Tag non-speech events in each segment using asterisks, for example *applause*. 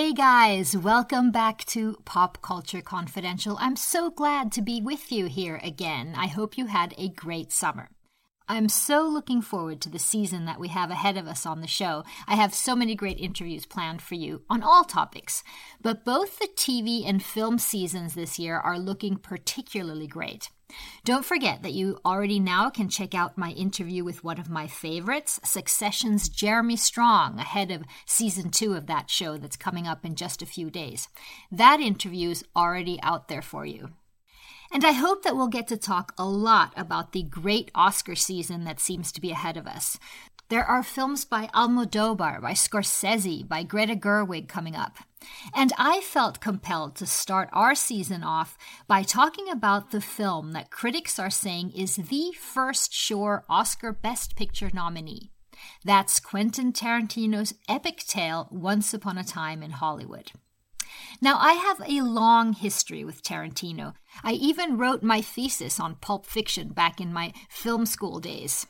Hey guys, welcome back to Pop Culture Confidential. I'm so glad to be with you here again. I hope you had a great summer. I'm so looking forward to the season that we have ahead of us on the show. I have so many great interviews planned for you on all topics, but both the TV and film seasons this year are looking particularly great. Don't forget that you already now can check out my interview with one of my favorites, Succession's Jeremy Strong, ahead of season two of that show that's coming up in just a few days. That interview is already out there for you. And I hope that we'll get to talk a lot about the great Oscar season that seems to be ahead of us. There are films by Almodovar, by Scorsese, by Greta Gerwig coming up. And I felt compelled to start our season off by talking about the film that critics are saying is the first sure Oscar Best Picture nominee. That's Quentin Tarantino's epic tale, Once Upon a Time in Hollywood. Now, I have a long history with Tarantino. I even wrote my thesis on Pulp Fiction back in my film school days.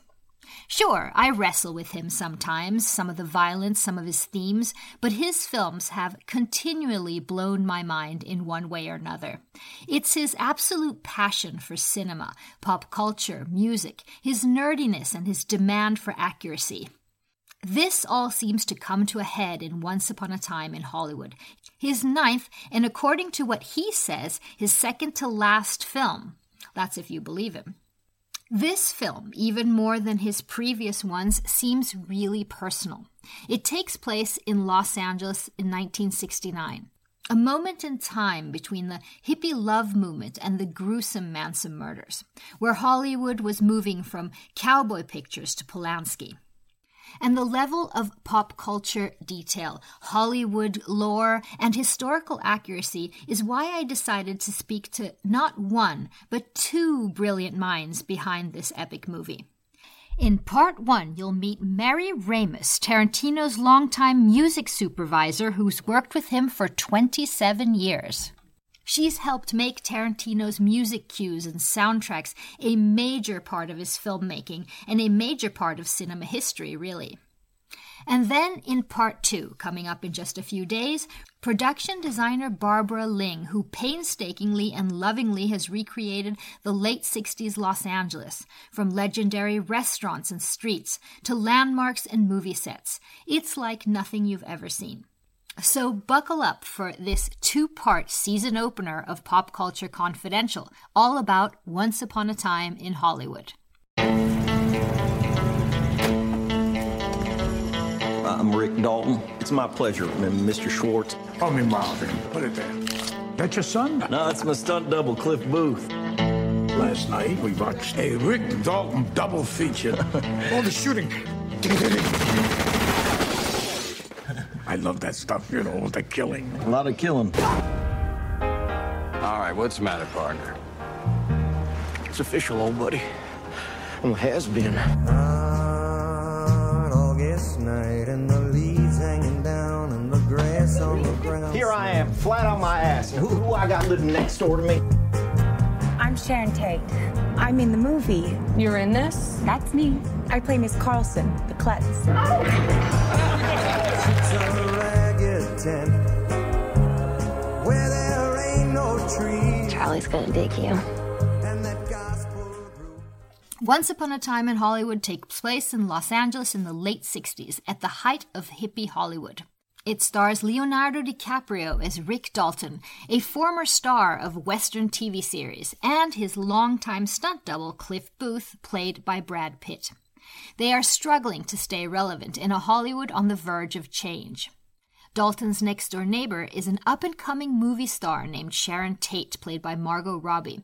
Sure, I wrestle with him sometimes, some of the violence, some of his themes, but his films have continually blown my mind in one way or another. It's his absolute passion for cinema, pop culture, music, his nerdiness, and his demand for accuracy. This all seems to come to a head in Once Upon a Time in Hollywood, his ninth, and according to what he says, his second to last film. That's if you believe him. This film, even more than his previous ones, seems really personal. It takes place in Los Angeles in 1969, a moment in time between the hippie love movement and the gruesome Manson murders, where Hollywood was moving from cowboy pictures to Polanski and the level of pop culture detail, Hollywood lore, and historical accuracy is why I decided to speak to not one, but two brilliant minds behind this epic movie. In part one, you'll meet Mary Ramos, Tarantino's longtime music supervisor who's worked with him for 27 years. She's helped make Tarantino's music cues and soundtracks a major part of his filmmaking and a major part of cinema history, really. And then in part two, coming up in just a few days, production designer Barbara Ling, who painstakingly and lovingly has recreated the late 60s Los Angeles, from legendary restaurants and streets to landmarks and movie sets. It's like nothing you've ever seen. So, buckle up for this two part season opener of Pop Culture Confidential, all about Once Upon a Time in Hollywood. I'm Rick Dalton. It's my pleasure, Mr. Schwartz. Call me Marvin. Put it there. That your son? No, it's my stunt double, Cliff Booth. Last night we watched a Rick Dalton double feature. *laughs* All the shooting. *laughs* I love that stuff, you know, the killing. A lot of killing. All right, what's the matter, partner? It's official, old buddy. Well, has been. On August night and the leaves hanging down and the grass on the ground. Here I am, flat on my ass. And who, who I got living next door to me? I'm Sharon Tate. I'm in the movie. You're in this? That's me. I play Miss Carlson, the klutz. *laughs* Charlie's gonna dig you. Once Upon a Time in Hollywood takes place in Los Angeles in the late 60s, at the height of hippie Hollywood. It stars Leonardo DiCaprio as Rick Dalton, a former star of Western TV series, and his longtime stunt double Cliff Booth, played by Brad Pitt. They are struggling to stay relevant in a Hollywood on the verge of change. Dalton's next door neighbor is an up and coming movie star named Sharon Tate, played by Margot Robbie.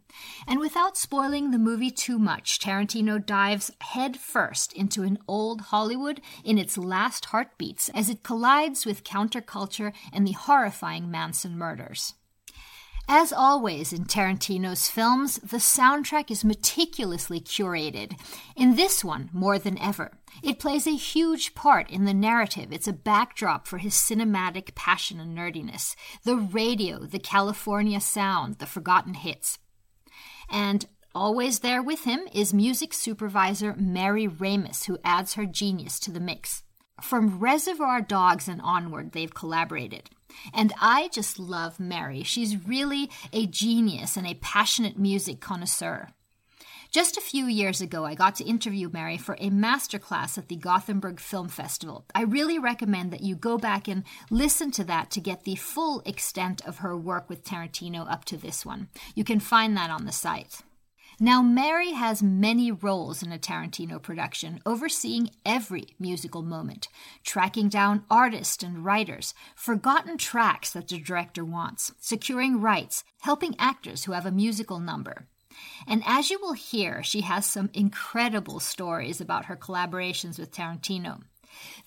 And without spoiling the movie too much, Tarantino dives headfirst into an old Hollywood in its last heartbeats as it collides with counterculture and the horrifying Manson murders. As always in Tarantino's films, the soundtrack is meticulously curated. In this one, more than ever, it plays a huge part in the narrative. It's a backdrop for his cinematic passion and nerdiness. The radio, the California sound, the forgotten hits. And always there with him is music supervisor Mary Ramos, who adds her genius to the mix. From Reservoir Dogs and onward, they've collaborated. And I just love Mary. She's really a genius and a passionate music connoisseur. Just a few years ago, I got to interview Mary for a masterclass at the Gothenburg Film Festival. I really recommend that you go back and listen to that to get the full extent of her work with Tarantino up to this one. You can find that on the site. Now, Mary has many roles in a Tarantino production, overseeing every musical moment, tracking down artists and writers, forgotten tracks that the director wants, securing rights, helping actors who have a musical number. And as you will hear, she has some incredible stories about her collaborations with Tarantino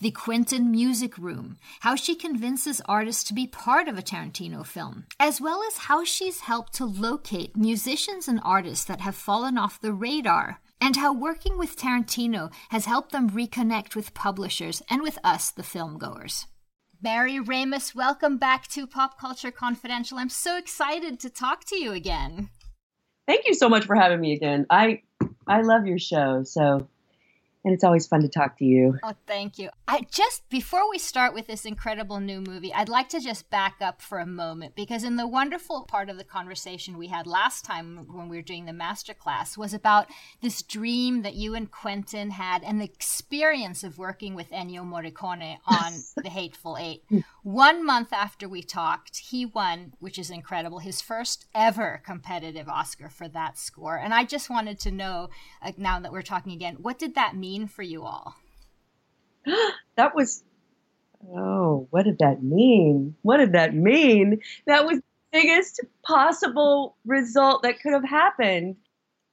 the Quentin Music Room, how she convinces artists to be part of a Tarantino film, as well as how she's helped to locate musicians and artists that have fallen off the radar, and how working with Tarantino has helped them reconnect with publishers and with us, the filmgoers. Mary Ramos, welcome back to Pop Culture Confidential. I'm so excited to talk to you again. Thank you so much for having me again. I I love your show, so and it's always fun to talk to you. Oh, thank you. I just before we start with this incredible new movie, I'd like to just back up for a moment because in the wonderful part of the conversation we had last time when we were doing the master class was about this dream that you and Quentin had and the experience of working with Ennio Morricone on *laughs* The Hateful Eight. One month after we talked, he won, which is incredible, his first ever competitive Oscar for that score. And I just wanted to know, uh, now that we're talking again, what did that mean? Mean for you all? *gasps* that was, oh, what did that mean? What did that mean? That was the biggest possible result that could have happened.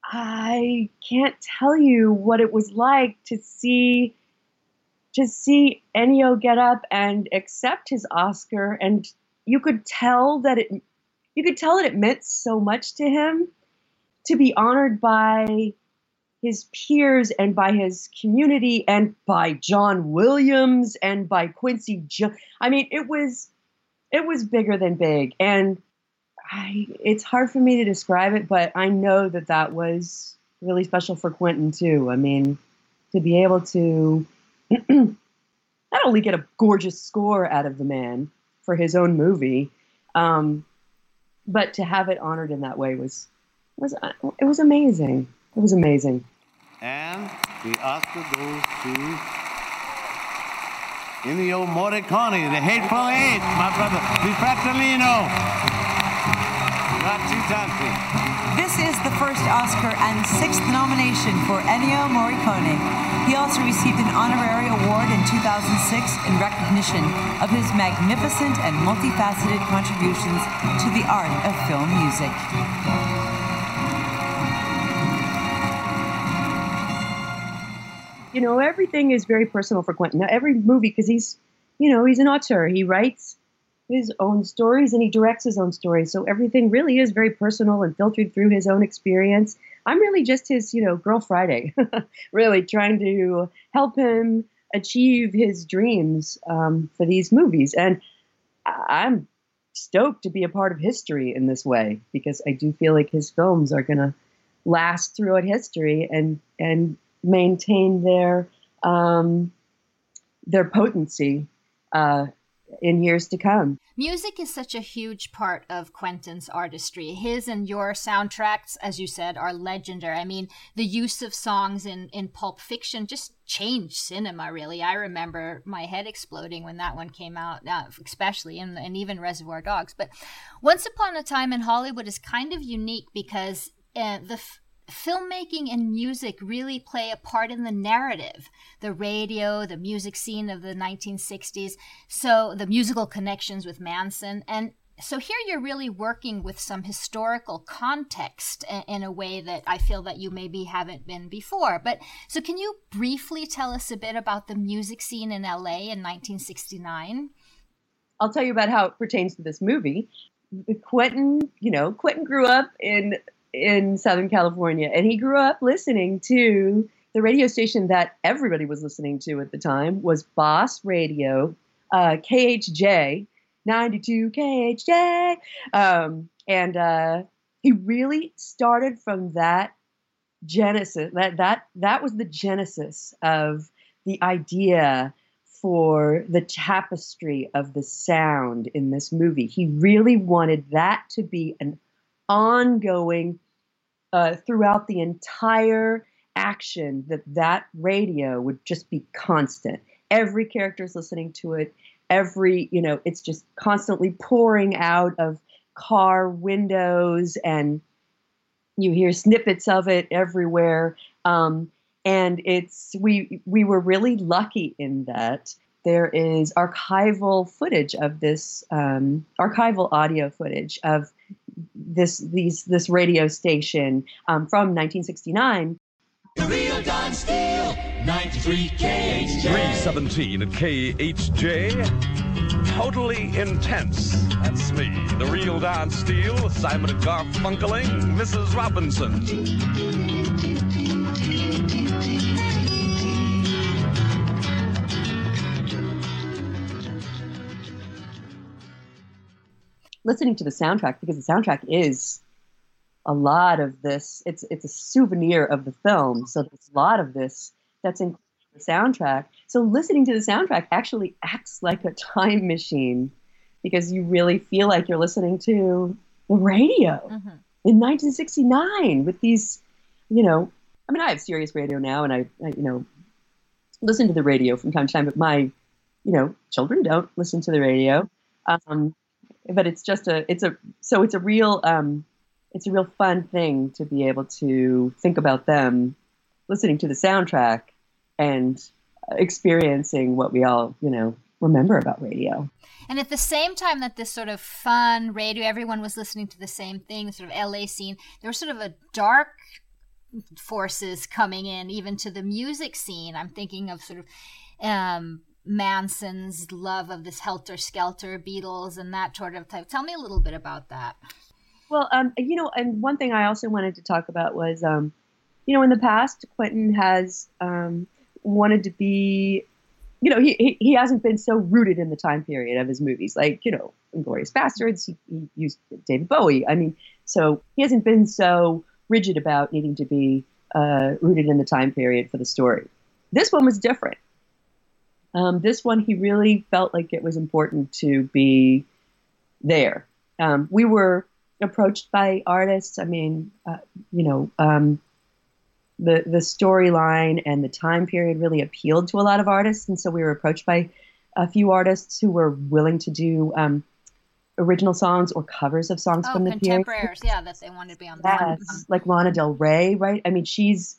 I can't tell you what it was like to see to see Ennio get up and accept his Oscar and you could tell that it you could tell that it meant so much to him to be honored by his peers and by his community and by John Williams and by Quincy jo- I mean it was it was bigger than big and I it's hard for me to describe it but I know that that was really special for Quentin too. I mean to be able to *clears throat* not only get a gorgeous score out of the man for his own movie um, but to have it honored in that way was was it was amazing. It was amazing. And the Oscar goes to Ennio Morricone, the Hateful Eight, my brother, the Fratellino. This is the first Oscar and sixth nomination for Ennio Morricone. He also received an honorary award in 2006 in recognition of his magnificent and multifaceted contributions to the art of film music. You know, everything is very personal for Quentin. Now, every movie, because he's, you know, he's an auteur. He writes his own stories and he directs his own stories. So everything really is very personal and filtered through his own experience. I'm really just his, you know, girl Friday, *laughs* really trying to help him achieve his dreams um, for these movies. And I'm stoked to be a part of history in this way because I do feel like his films are going to last throughout history and and maintain their um, their potency uh, in years to come. Music is such a huge part of Quentin's artistry. His and your soundtracks, as you said, are legendary. I mean, the use of songs in, in Pulp Fiction just changed cinema, really. I remember my head exploding when that one came out, uh, especially, and, and even Reservoir Dogs. But Once Upon a Time in Hollywood is kind of unique because uh, the filmmaking and music really play a part in the narrative the radio the music scene of the 1960s so the musical connections with manson and so here you're really working with some historical context in a way that I feel that you maybe haven't been before. But so can you briefly tell us a bit about the music scene in LA in 1969? I'll tell you about how it pertains to this movie. Quentin, you know, Quentin grew up in in Southern California, and he grew up listening to the radio station that everybody was listening to at the time was Boss Radio, uh, KHJ, 92 KHJ, um, and uh, he really started from that genesis. That that that was the genesis of the idea for the tapestry of the sound in this movie. He really wanted that to be an ongoing uh, throughout the entire action that that radio would just be constant. Every character is listening to it. Every, you know, it's just constantly pouring out of car windows and you hear snippets of it everywhere. Um, and it's we we were really lucky in that there is archival footage of this um, archival audio footage of this these this radio station um, from 1969. The real Don Steele, 93 KHJ. 317 at KHJ. Totally intense. That's me, the real Don Steele, Simon Garfunkeling, Mrs. Robinson. Listening to the soundtrack because the soundtrack is a lot of this. It's it's a souvenir of the film, so there's a lot of this that's in the soundtrack. So listening to the soundtrack actually acts like a time machine because you really feel like you're listening to the radio mm-hmm. in 1969 with these, you know. I mean, I have Sirius Radio now, and I, I, you know, listen to the radio from time to time. But my, you know, children don't listen to the radio. Um, but it's just a it's a so it's a real um, it's a real fun thing to be able to think about them listening to the soundtrack and experiencing what we all you know remember about radio. And at the same time that this sort of fun radio everyone was listening to the same thing sort of la scene there was sort of a dark forces coming in even to the music scene. I'm thinking of sort of um, Manson's love of this helter skelter Beatles and that sort of type. Tell me a little bit about that. Well, um, you know, and one thing I also wanted to talk about was, um, you know, in the past, Quentin has um, wanted to be, you know, he, he, he hasn't been so rooted in the time period of his movies. Like, you know, Inglourious Basterds, he, he used David Bowie. I mean, so he hasn't been so rigid about needing to be uh, rooted in the time period for the story. This one was different. Um, this one, he really felt like it was important to be there. Um, we were approached by artists. I mean, uh, you know, um, the the storyline and the time period really appealed to a lot of artists, and so we were approached by a few artists who were willing to do um, original songs or covers of songs oh, from the contemporaries, period. yeah, that they wanted to be on yes, like Lana Del Rey, right? I mean, she's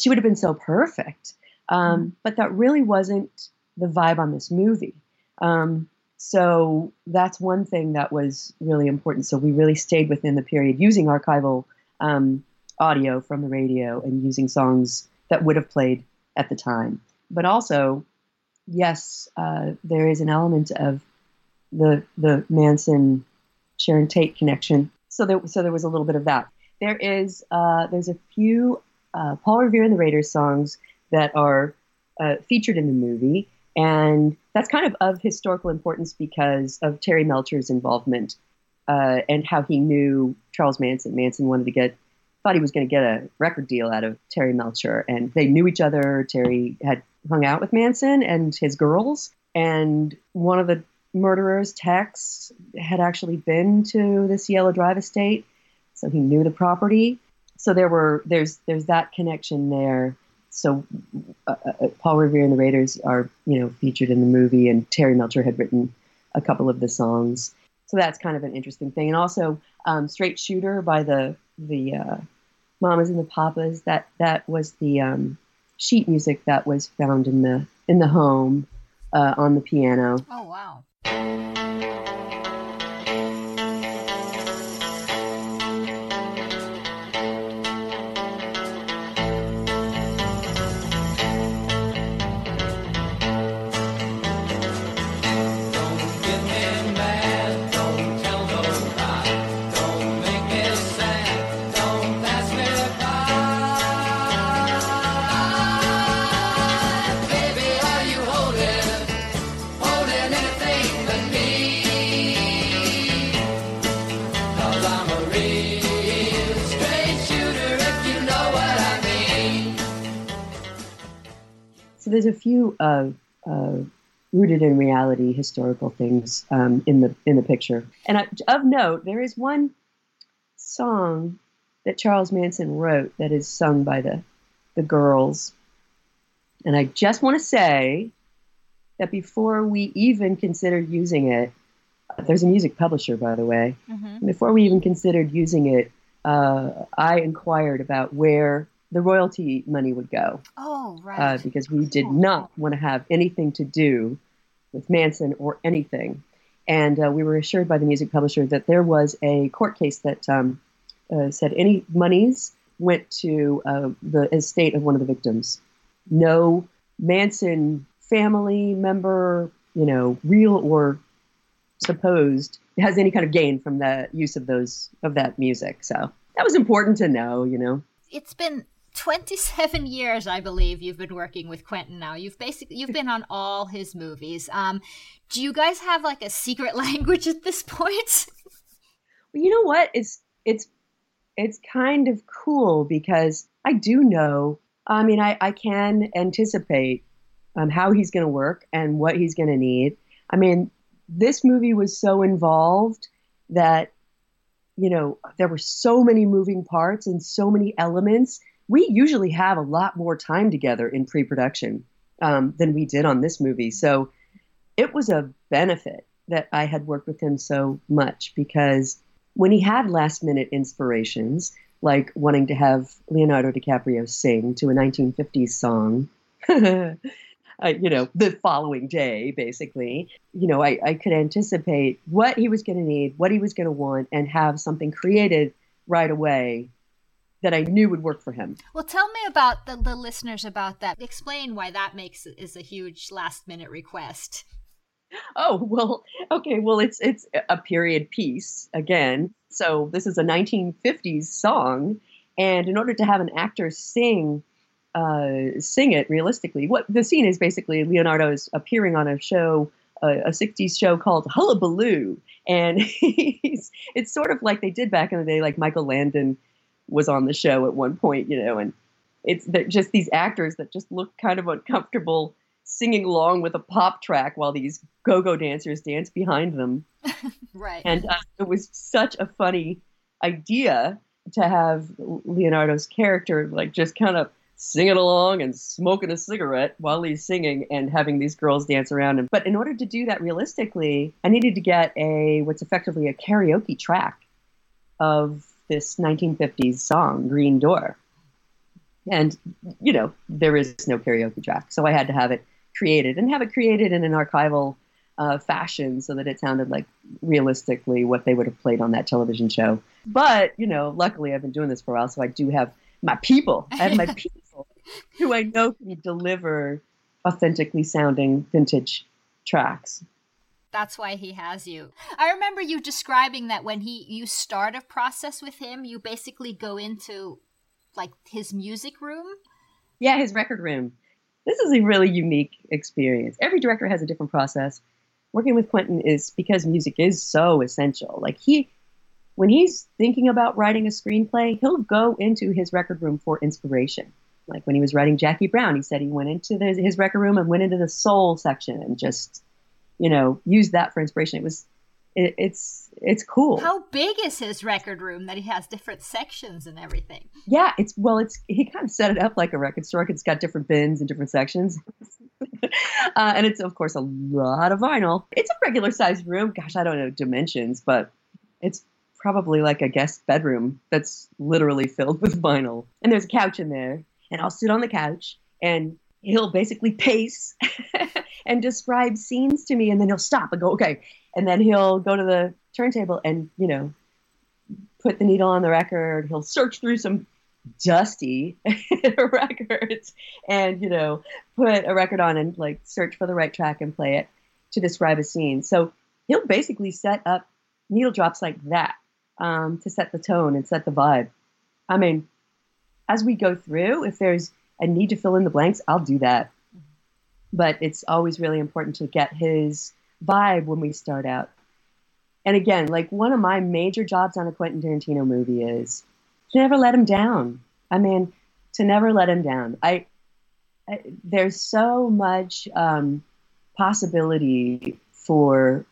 she would have been so perfect um, mm-hmm. But that really wasn't the vibe on this movie. Um, so that's one thing that was really important. So we really stayed within the period using archival um, audio from the radio and using songs that would have played at the time. But also, yes, uh, there is an element of the the Manson Sharon Tate connection. So there so there was a little bit of that. There is uh, there's a few uh, Paul Revere and the Raiders songs that are uh, featured in the movie. And that's kind of of historical importance because of Terry Melcher's involvement uh, and how he knew Charles Manson. Manson wanted to get, thought he was going to get a record deal out of Terry Melcher. And they knew each other. Terry had hung out with Manson and his girls. And one of the murderers, Tex, had actually been to this Cielo Drive estate. So he knew the property. So there were there's there's that connection there so uh, uh, Paul Revere and the Raiders are you know featured in the movie, and Terry Melcher had written a couple of the songs. So that's kind of an interesting thing. And also um, Straight Shooter by the the uh, Mamas and the Papas. That that was the um, sheet music that was found in the in the home uh, on the piano. Oh wow. A few uh, uh, rooted in reality, historical things um, in the in the picture. And I, of note, there is one song that Charles Manson wrote that is sung by the the girls. And I just want to say that before we even considered using it, there's a music publisher, by the way. Mm-hmm. Before we even considered using it, uh, I inquired about where the royalty money would go. Oh, right. Uh, because we did not want to have anything to do with Manson or anything. And uh, we were assured by the music publisher that there was a court case that um, uh, said any monies went to uh, the estate of one of the victims. No Manson family member, you know, real or supposed, has any kind of gain from the use of those of that music. So that was important to know, you know. It's been 27 *laughs* years i believe you've been working with quentin now. You've basically you've been on all his movies. Um, do you guys have like a secret *laughs* language at this point? Well, you know what? It's it's it's kind of cool because i do know i mean i, I can anticipate um, how he's going to work and what he's going to need. I mean this movie was so involved that you know there were so many moving parts and so many elements we usually have a lot more time together in pre-production um, than we did on this movie. So it was a benefit that I had worked with him so much because when he had last minute inspirations, like wanting to have Leonardo DiCaprio sing to a 1950s song, *laughs* uh, you know, the following day, basically, you know, I, I could anticipate what he was going to need, what he was going to want, and have something created right away that I knew would work for him. Well, tell me about the, the listeners about that. Explain why that makes is a huge last minute request. Oh *laughs* well, okay. Well, it's it's a period piece again. So this is a 1950s song, and in order to have an actor sing uh, sing it realistically, what the scene is basically Leonardo is appearing on a show, a 60s show called Hullabaloo, and *laughs* he's it's sort of like they did back in the day, like Michael Landon was on the show at one point, you know, and it's just these actors that just look kind of uncomfortable singing along with a pop track while these go-go dancers dance behind them. *laughs* right. And uh, it was such a funny idea to have Leonardo's character like just kind of singing along and smoking a cigarette while he's singing and having these girls dance around him. But in order to do that realistically, I needed to get a what's effectively a karaoke track of this 1950s song, Green Door. And, you know, there is no karaoke track. So I had to have it created and have it created in an archival uh, fashion so that it sounded like realistically what they would have played on that television show. But, you know, luckily I've been doing this for a while, so I do have my people. *laughs* I have my people who I know can deliver authentically sounding vintage tracks that's why he has you. I remember you describing that when he you start a process with him, you basically go into like his music room. Yeah, his record room. This is a really unique experience. Every director has a different process. Working with Quentin is because music is so essential. Like he when he's thinking about writing a screenplay, he'll go into his record room for inspiration. Like when he was writing Jackie Brown, he said he went into the, his record room and went into the soul section and just you know, use that for inspiration. It was, it, it's, it's cool. How big is his record room that he has different sections and everything? Yeah, it's well, it's he kind of set it up like a record store. It's got different bins and different sections, *laughs* uh, and it's of course a lot of vinyl. It's a regular sized room. Gosh, I don't know dimensions, but it's probably like a guest bedroom that's literally filled *laughs* with vinyl. And there's a couch in there, and I'll sit on the couch and he'll basically pace *laughs* and describe scenes to me and then he'll stop and go okay. And then he'll go to the turntable and you know put the needle on the record. He'll search through some dusty *laughs* records and you know put a record on and like search for the right track and play it to describe a scene. So he'll basically set up needle drops like that um, to set the tone and set the vibe. I mean as we go through if there's a need to fill in the blanks i'll do that but it's always really important to get his vibe when we start out. And again, like one of my major jobs on a Quentin Tarantino movie is to never let him down. I mean, to never let him down. I, I there's so much um, possibility for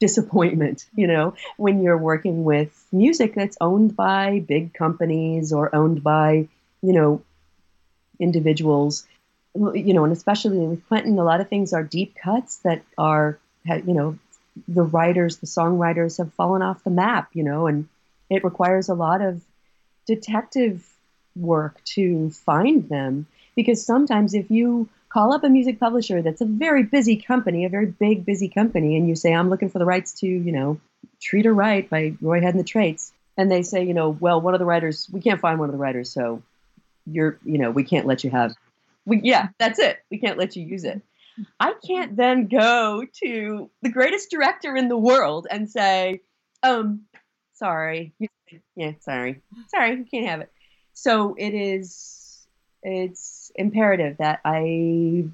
disappointment, *laughs* you know, when you're working with music that's owned by big companies or owned by, you know, individuals, you know, and especially with Quentin, a lot of things are deep cuts that are, you know, the writers, the songwriters have fallen off the map, you know, and it requires a lot of detective work to find them because sometimes if you call up a music publisher that's a very busy company, a very big, busy company, and you say, I'm looking for the rights to, you know, Treat Her Right by Roy Head and the Traits. And they say, you know, well, one of the writers, we can't find one of the writers, so you're, you know, we can't let you have. We, yeah, that's it. We can't let you use it. I can't then go to the greatest director in the world and say, um, sorry, yeah, sorry, sorry, you can't have it. So it is, it's imperative that I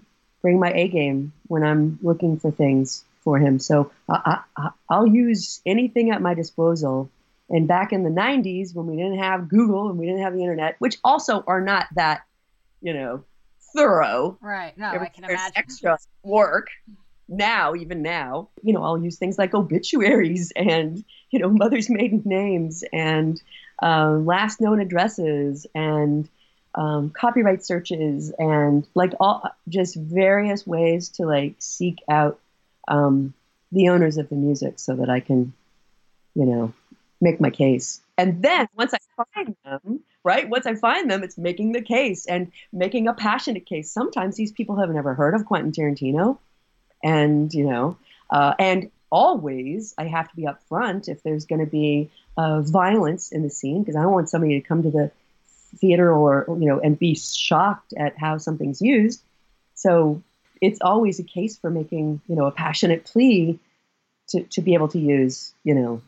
bring my A game when I'm looking for things for him. So I, I, I'll use anything at my disposal. And back in the 90s, when we didn't have Google and we didn't have the internet, which also are not that, you know, thorough. Right. No, I can imagine. Extra work now, even now, you know, I'll use things like obituaries and, you know, mother's maiden names and um, last known addresses and um, copyright searches and like all just various ways to like seek out um, the owners of the music so that I can, you know, make my case. And then once I find them, right? Once I find them, it's making the case and making a passionate case. Sometimes these people have never heard of Quentin Tarantino, and you know, uh, and always I have to be upfront if there's going to be uh, violence in the scene because I don't want somebody to come to the theater or you know and be shocked at how something's used. So it's always a case for making you know a passionate plea to to be able to use you know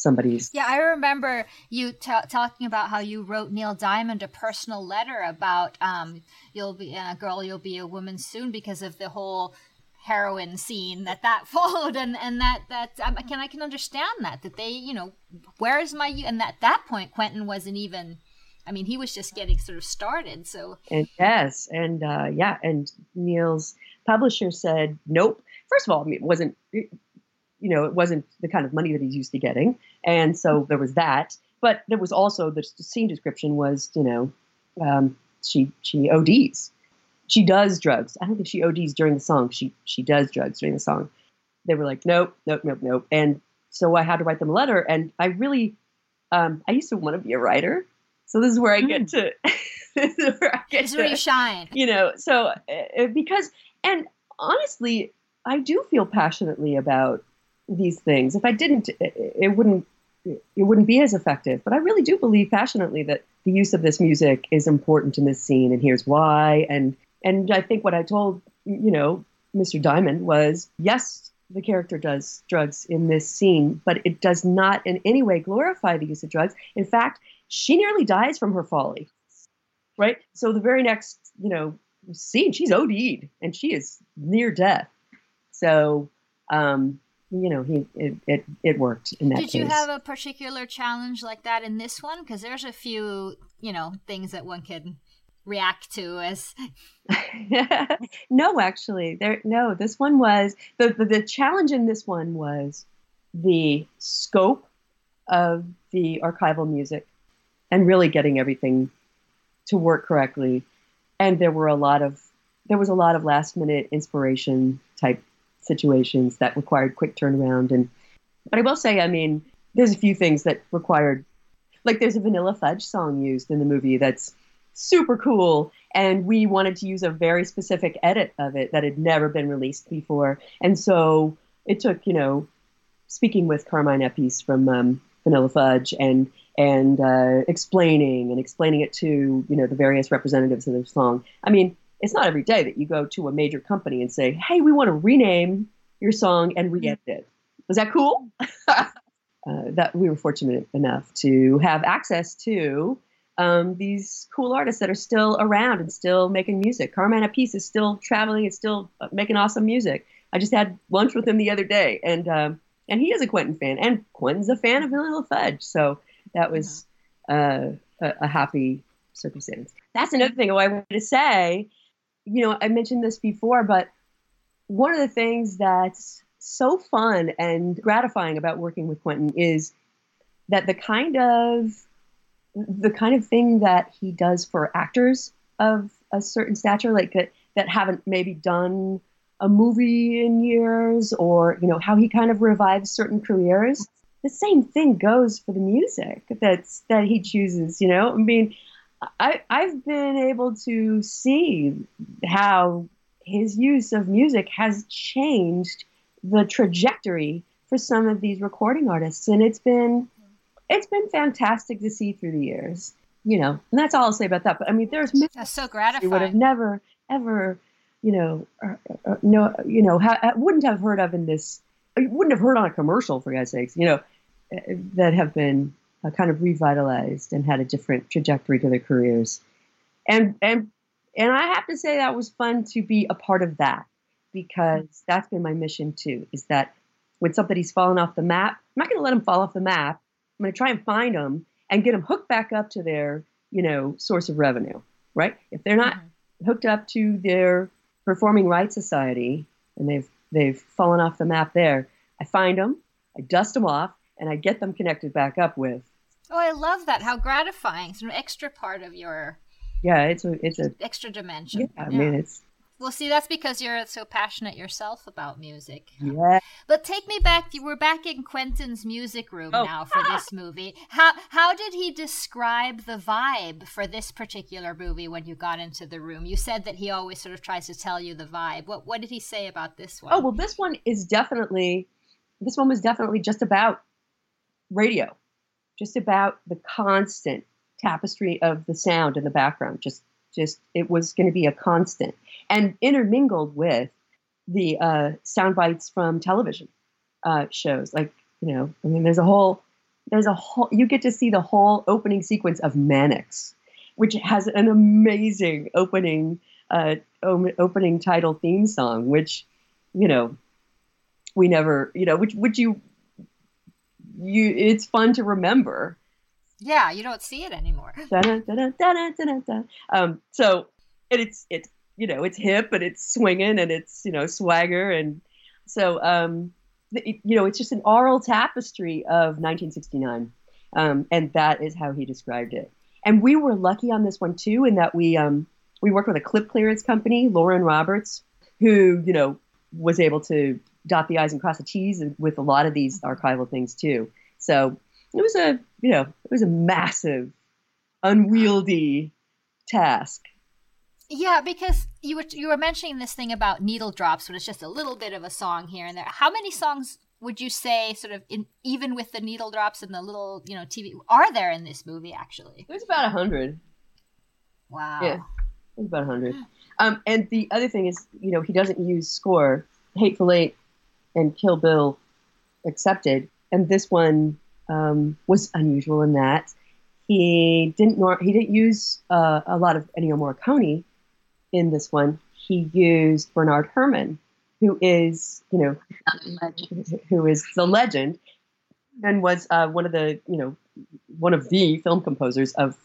somebody's. Yeah, I remember you t- talking about how you wrote Neil Diamond a personal letter about um, you'll be a girl, you'll be a woman soon because of the whole heroin scene that that *laughs* followed and and that that um, I can I can understand that that they you know where is my and at that point Quentin wasn't even I mean he was just getting sort of started so and yes and uh, yeah and Neil's publisher said nope first of all it wasn't you know it wasn't the kind of money that he's used to getting and so there was that but there was also the scene description was you know um, she she ODs she does drugs. I don't think she ODs during the song. She she does drugs during the song. They were like, nope, nope, nope, nope. And so I had to write them a letter. And I really, um, I used to want to be a writer. So this is where I get mm. to. *laughs* this is where I get this is where you shine. You know, so uh, because and honestly, I do feel passionately about these things. If I didn't, it, it wouldn't it wouldn't be as effective. But I really do believe passionately that the use of this music is important in this scene, and here's why. And and I think what I told, you know, Mr. Diamond was yes, the character does drugs in this scene, but it does not in any way glorify the use of drugs. In fact, she nearly dies from her folly. Right? So the very next, you know, scene, she's OD'd and she is near death. So, um, you know, he it, it, it worked in that Did case. you have a particular challenge like that in this one? Because there's a few, you know, things that one could react to as *laughs* no actually there no this one was the, the, the challenge in this one was the scope of the archival music and really getting everything to work correctly and there were a lot of there was a lot of last minute inspiration type situations that required quick turnaround and but i will say i mean there's a few things that required like there's a vanilla fudge song used in the movie that's super cool. And we wanted to use a very specific edit of it that had never been released before. And so it took, you know, speaking with Carmine Appice from um, Vanilla Fudge and and uh, explaining and explaining it to you know the various representatives of the song. I mean, it's not every day that you go to a major company and say, "Hey, we want to rename your song and re-edit it." Was that cool? *laughs* uh, that we were fortunate enough to have access to um, these cool artists that are still around and still making music. Carmine Appice is still traveling and still uh, making awesome music. I just had lunch with him the other day, and um, and he is a Quentin fan, and Quentin's a fan of Vanilla Fudge, so that was uh, a, a, happy circumstance. That's another thing I wanted to say. You know, I mentioned this before, but one of the things that's so fun and gratifying about working with Quentin is that the kind of the kind of thing that he does for actors of a certain stature, like that, that haven't maybe done a movie in years, or you know how he kind of revives certain careers. The same thing goes for the music that's that he chooses. You know, I mean, I I've been able to see how his use of music has changed the trajectory for some of these recording artists, and it's been it's been fantastic to see through the years. You know, and that's all I'll say about that. But I mean, there's that's so gratifying. You would have never ever, you know, uh, uh, no, you know, ha- wouldn't have heard of in this. You wouldn't have heard on a commercial for God's sakes. You know, uh, that have been uh, kind of revitalized and had a different trajectory to their careers, and and and I have to say that was fun to be a part of that because that's been my mission too. Is that when somebody's fallen off the map, I'm not going to let them fall off the map. I'm going to try and find them and get them hooked back up to their, you know, source of revenue, right? If they're not mm-hmm. hooked up to their performing rights society and they've they've fallen off the map there, I find them, I dust them off, and I get them connected back up with. Oh, I love that! How gratifying! It's an extra part of your. Yeah, it's a it's a extra dimension. Yeah, I yeah. mean it's well, see, that's because you're so passionate yourself about music. Yeah. But take me back. You were back in Quentin's music room oh. now for this movie. How how did he describe the vibe for this particular movie when you got into the room? You said that he always sort of tries to tell you the vibe. What what did he say about this one? Oh well, this one is definitely this one was definitely just about radio, just about the constant tapestry of the sound in the background, just just it was going to be a constant and intermingled with the uh, sound bites from television uh, shows. Like you know, I mean, there's a whole there's a whole you get to see the whole opening sequence of Mannix, which has an amazing opening uh, opening title theme song, which you know we never you know which which you you it's fun to remember yeah, you don't see it anymore. *laughs* um, so it's it's you know it's hip and it's swinging and it's you know swagger and so um, it, you know it's just an oral tapestry of 1969, um, and that is how he described it. And we were lucky on this one too, in that we um, we worked with a clip clearance company, Lauren Roberts, who you know was able to dot the i's and cross the t's with a lot of these archival things too. So it was a you know it was a massive unwieldy task. Yeah because you were you were mentioning this thing about needle drops but it's just a little bit of a song here and there. How many songs would you say sort of in even with the needle drops and the little you know tv are there in this movie actually? There's about a hundred. Wow. Yeah there's about a hundred um, and the other thing is you know he doesn't use score hateful eight and kill bill accepted and this one um, was unusual in that he didn't nor- he didn't use uh, a lot of Ennio Morricone in this one. He used Bernard Herrmann, who is you know who is the legend and was uh, one of the you know one of the film composers of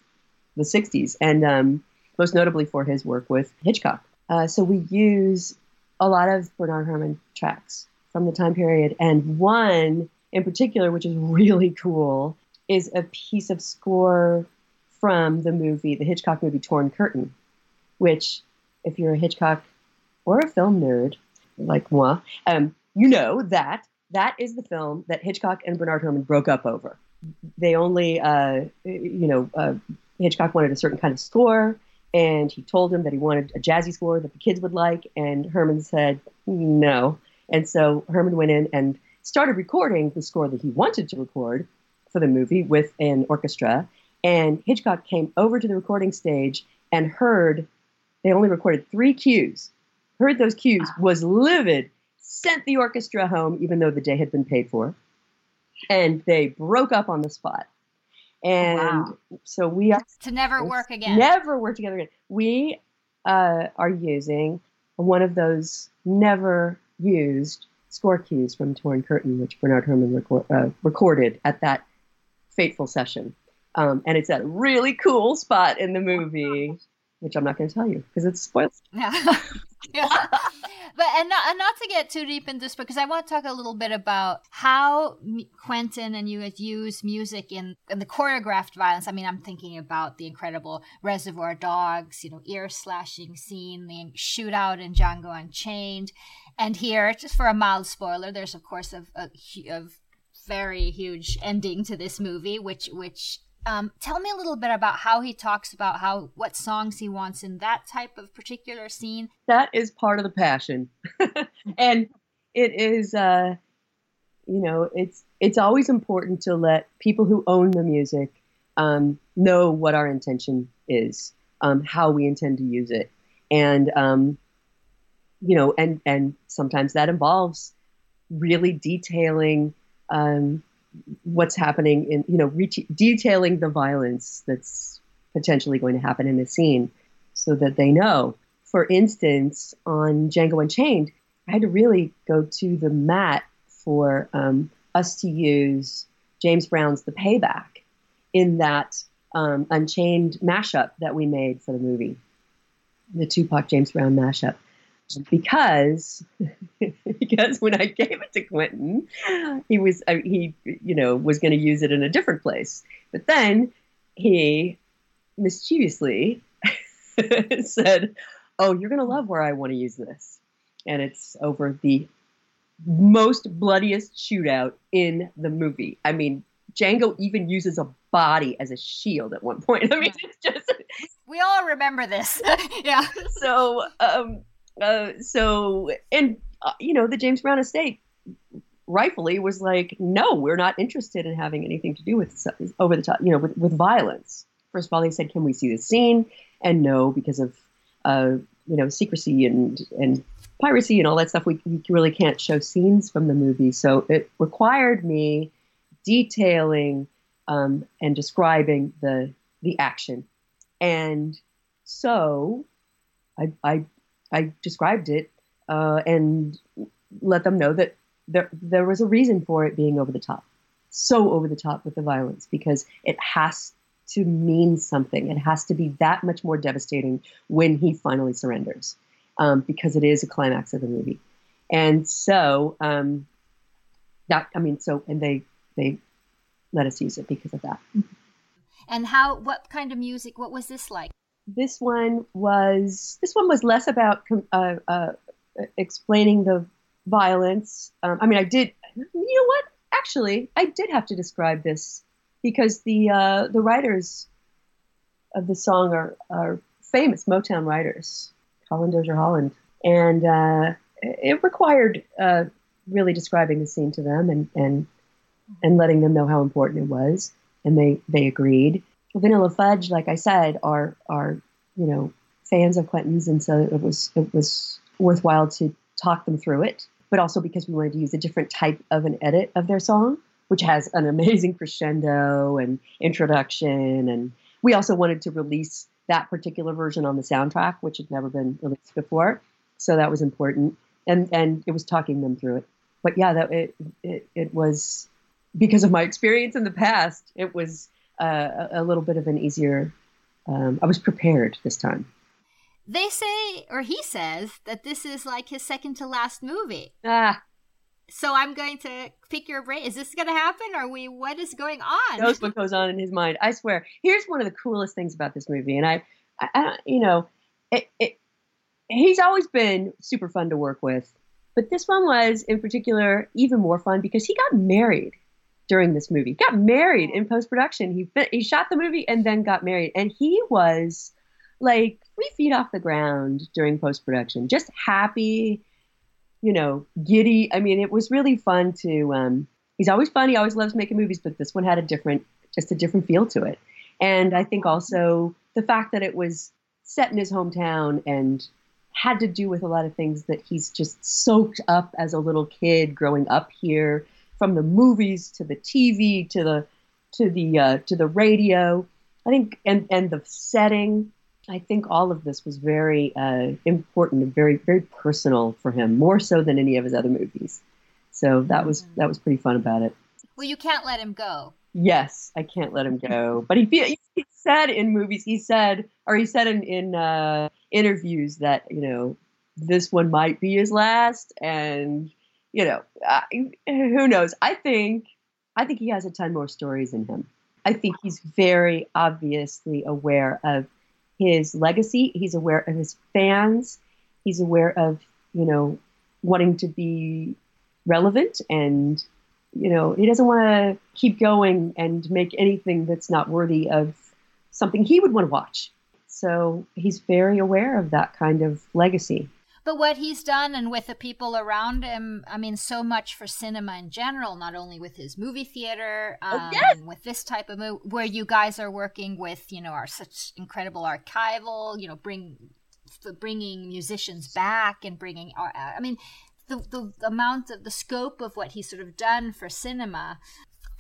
the 60s and um, most notably for his work with Hitchcock. Uh, so we use a lot of Bernard Herrmann tracks from the time period and one in particular, which is *laughs* really cool, is a piece of score from the movie, the Hitchcock movie Torn Curtain, which, if you're a Hitchcock or a film nerd like moi, um, you know that that is the film that Hitchcock and Bernard Herrmann broke up over. They only, uh, you know, uh, Hitchcock wanted a certain kind of score, and he told him that he wanted a jazzy score that the kids would like, and Herrmann said no. And so Herrmann went in and started recording the score that he wanted to record for the movie with an orchestra. And Hitchcock came over to the recording stage and heard they only recorded three cues. Heard those cues, was livid, sent the orchestra home, even though the day had been paid for. And they broke up on the spot. And wow. so we are to never work again. Never work together again. We uh, are using one of those never used score cues from Torn Curtain, which Bernard Herrmann record, uh, recorded at that fateful session. Um, and it's at a really cool spot in the movie, *laughs* which I'm not going to tell you because it's spoiled. Yeah. *laughs* yeah. *laughs* But and not, and not to get too deep into this, because I want to talk a little bit about how Quentin and you use music in, in the choreographed violence. I mean, I'm thinking about the incredible Reservoir Dogs, you know, ear slashing scene, the shootout in Django Unchained, and here, just for a mild spoiler, there's of course a, a, a very huge ending to this movie, which which um, tell me a little bit about how he talks about how what songs he wants in that type of particular scene. That is part of the passion, *laughs* and it is, uh, you know, it's it's always important to let people who own the music um, know what our intention is, um, how we intend to use it, and um, you know, and and sometimes that involves really detailing um, what's happening in you know re- detailing the violence that's potentially going to happen in the scene so that they know. For instance on django unchained i had to really go to the mat for um, us to use james brown's the payback in that um, unchained mashup that we made for the movie. The tupac james brown mashup because *laughs* because when I gave it to Quentin, he was uh, he you know was going to use it in a different place, but then he mischievously *laughs* said, "Oh, you're going to love where I want to use this," and it's over the most bloodiest shootout in the movie. I mean, Django even uses a body as a shield at one point. *laughs* I mean, it's just we all remember this. yeah. So, um, uh, so, and uh, you know, the James Brown estate rightfully was like, no, we're not interested in having anything to do with over the top, you know, with, with violence. First of all, they said, can we see the scene? And no, because of, uh, you know, secrecy and, and piracy and all that stuff, we, we really can't show scenes from the movie. So it required me detailing um, and describing the, the action. And so I, I I described it uh, and let them know that there there was a reason for it being over the top, so over the top with the violence because it has to mean something. It has to be that much more devastating when he finally surrenders, um, because it is a climax of the movie, and so um, that I mean, so and they they let us use it because of that. And how? What kind of music? What was this like? This one was this one was less about uh, uh, explaining the violence. Um, I mean, I did. You know what? Actually, I did have to describe this because the uh, the writers of the song are are famous Motown writers, Holland Dozier Holland, and uh, it required uh, really describing the scene to them and and and letting them know how important it was, and they they agreed. Vanilla Fudge, like I said, are are you know fans of Quentin's, and so it was it was worthwhile to talk them through it. But also because we wanted to use a different type of an edit of their song, which has an amazing *laughs* crescendo and introduction, and we also wanted to release that particular version on the soundtrack, which had never been released before. So that was important, and and it was talking them through it. But yeah, that it it, it was because of my experience in the past. It was uh, a little bit of an easier. Um, I was prepared this time. They say, or he says, that this is like his second to last movie. Ah. So I'm going to pick your brain. Is this going to happen? Are we? What is going on? Knows what goes on in his mind. I swear. Here's one of the coolest things about this movie, and I, I, I you know, it, it, he's always been super fun to work with, but this one was in particular even more fun because he got married during this movie. Got married in post production. He he shot the movie and then got married, and he was like three feet off the ground during post production, just happy, you know, giddy. I mean, it was really fun to. Um, he's always fun. He always loves making movies, but this one had a different, just a different feel to it. And I think also the fact that it was set in his hometown and had to do with a lot of things that he's just soaked up as a little kid growing up here from the movies to the TV to the to the uh, to the radio. I think and and the setting. I think all of this was very uh, important and very very personal for him, more so than any of his other movies. So that was that was pretty fun about it. Well, you can't let him go. Yes, I can't let him go. But he, he said in movies, he said, or he said in in uh, interviews that you know this one might be his last, and you know, I, who knows? I think I think he has a ton more stories in him. I think he's very obviously aware of his legacy. He's aware of his fans. He's aware of you know wanting to be relevant and you know he doesn't want to keep going and make anything that's not worthy of something he would want to watch so he's very aware of that kind of legacy but what he's done and with the people around him, I mean, so much for cinema in general, not only with his movie theater, Oh, um, yes! with this type of movie, where you guys are working with, you know, our such incredible archival, you know, bring bringing musicians back and bringing, I mean, the, the amount of the scope of what he's sort of done for cinema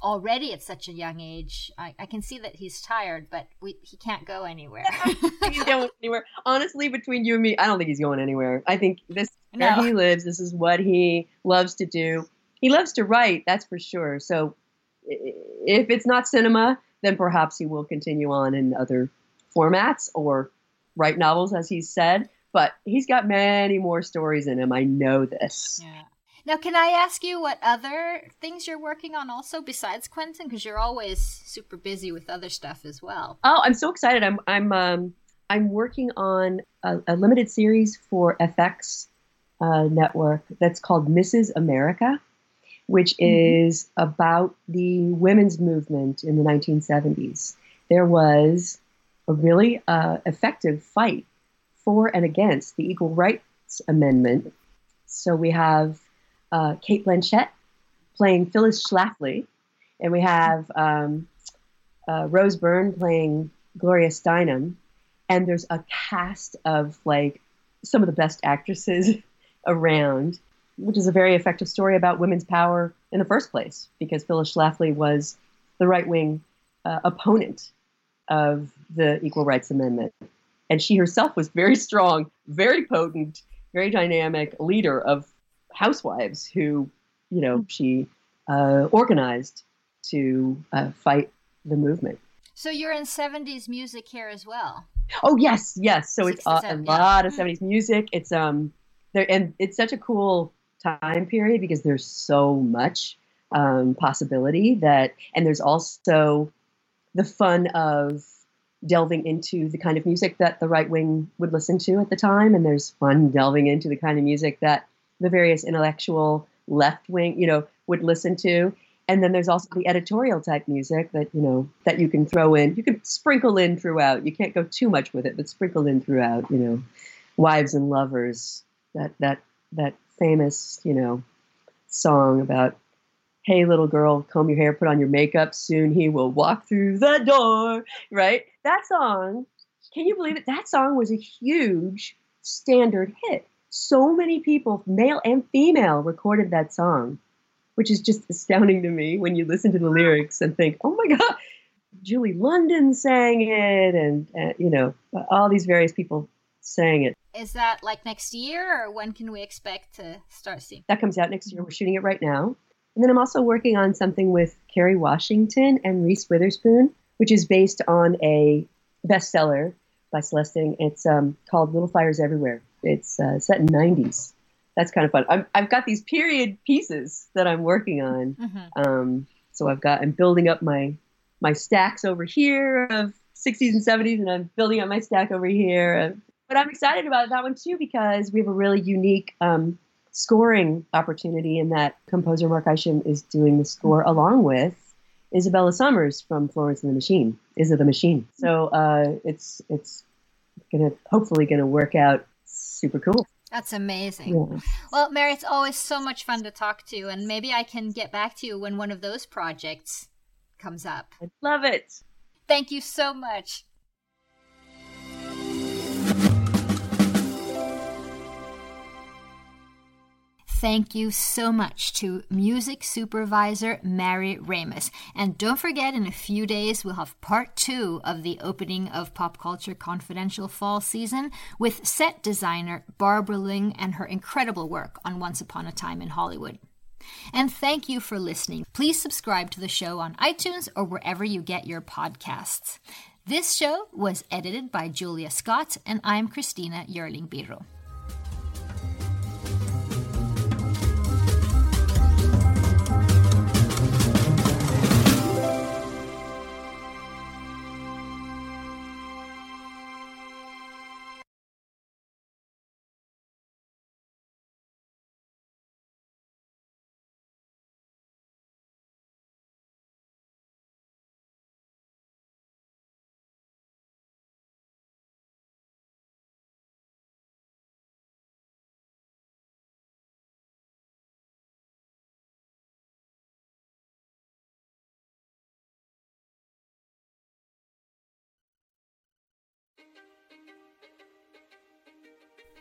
already at such a young age, I, I, can see that he's tired, but we, he can't go anywhere. *laughs* he's going anywhere. Honestly, between you and me, I don't think he's going anywhere. I think this no. where he lives. This is what he loves to do. He loves to write, that's for sure. So if it's not cinema, then perhaps he will continue on in other formats or write novels, as he said. But he's got many more stories in him. I know this. Yeah. Now, can I ask you what other things you're working on also besides Quentin? Because you're always super busy with other stuff as well. Oh, I'm so excited! I'm I'm um, I'm working on a, a limited series for FX uh, network that's called Mrs. America, which mm-hmm. is about the women's movement in the 1970s. There was a really uh, effective fight for and against the Equal Rights Amendment. So we have uh, Cate Blanchett playing Phyllis Schlafly, and we have um, uh, Rose Byrne playing Gloria Steinem, and there's a cast of like some of the best actresses *laughs* around, which is a very effective story about women's power in the first place, because Phyllis Schlafly was the right wing uh, opponent of the Equal Rights Amendment. And she herself was very *laughs* strong, very potent, very dynamic leader of housewives who, you know, she uh, organized to uh, fight the movement. So you're in 70s music here as well. Oh yes, yes. So it's uh, a lot of 70s music. It's um there and it's such a cool time period because there's so much um, possibility that and there's also the fun of delving into the kind of music that the right wing would listen to at the time and there's fun delving into the kind of music that the various intellectual left wing, you know, would listen to. And then there's also the editorial type music that, you know, that you can throw in. You can sprinkle in throughout. You can't go too much with it, but sprinkle in throughout, you know, wives and lovers, that that that famous, you know, song about hey little girl comb your hair put on your makeup soon he will walk through the door right that song can you believe it that song was a huge standard hit so many people, male and female, recorded that song, which is just astounding to me when you listen to the lyrics and think, oh my God, Julie London sang it, and, uh, you know, all these various people sang it. Is that like next year, or when can we expect to start seeing? That comes out next year. We're shooting it right now. And then I'm also working on something with Kerry Washington and Reese Witherspoon, which is based on a bestseller by Celeste. It's um, called Little Fires Everywhere it's uh, set in 90s. That's kind of fun. i have got these period pieces that I'm working on. Mm-hmm. Um, so I've got I'm building up my my stacks over here of 60s and 70s, and I'm building up my stack over here. But I'm excited about that one too because we have a really unique um, scoring opportunity in that composer Mark Isham is doing the score mm-hmm. along with Isabella Summers from Florence and the Machine. Is it the Machine? So uh, it's it's gonna hopefully gonna work out super cool. That's amazing. Yeah. Well, Mary, it's always so much fun to talk to, you, and maybe I can get back to you when one of those projects comes up. I love it. Thank you so much. Thank you so much to music supervisor Mary Ramos. And don't forget, in a few days, we'll have part two of the opening of Pop Culture Confidential fall season with set designer Barbara Ling and her incredible work on Once Upon a Time in Hollywood. And thank you for listening. Please subscribe to the show on iTunes or wherever you get your podcasts. This show was edited by Julia Scott, and I'm Christina Yerling Biro.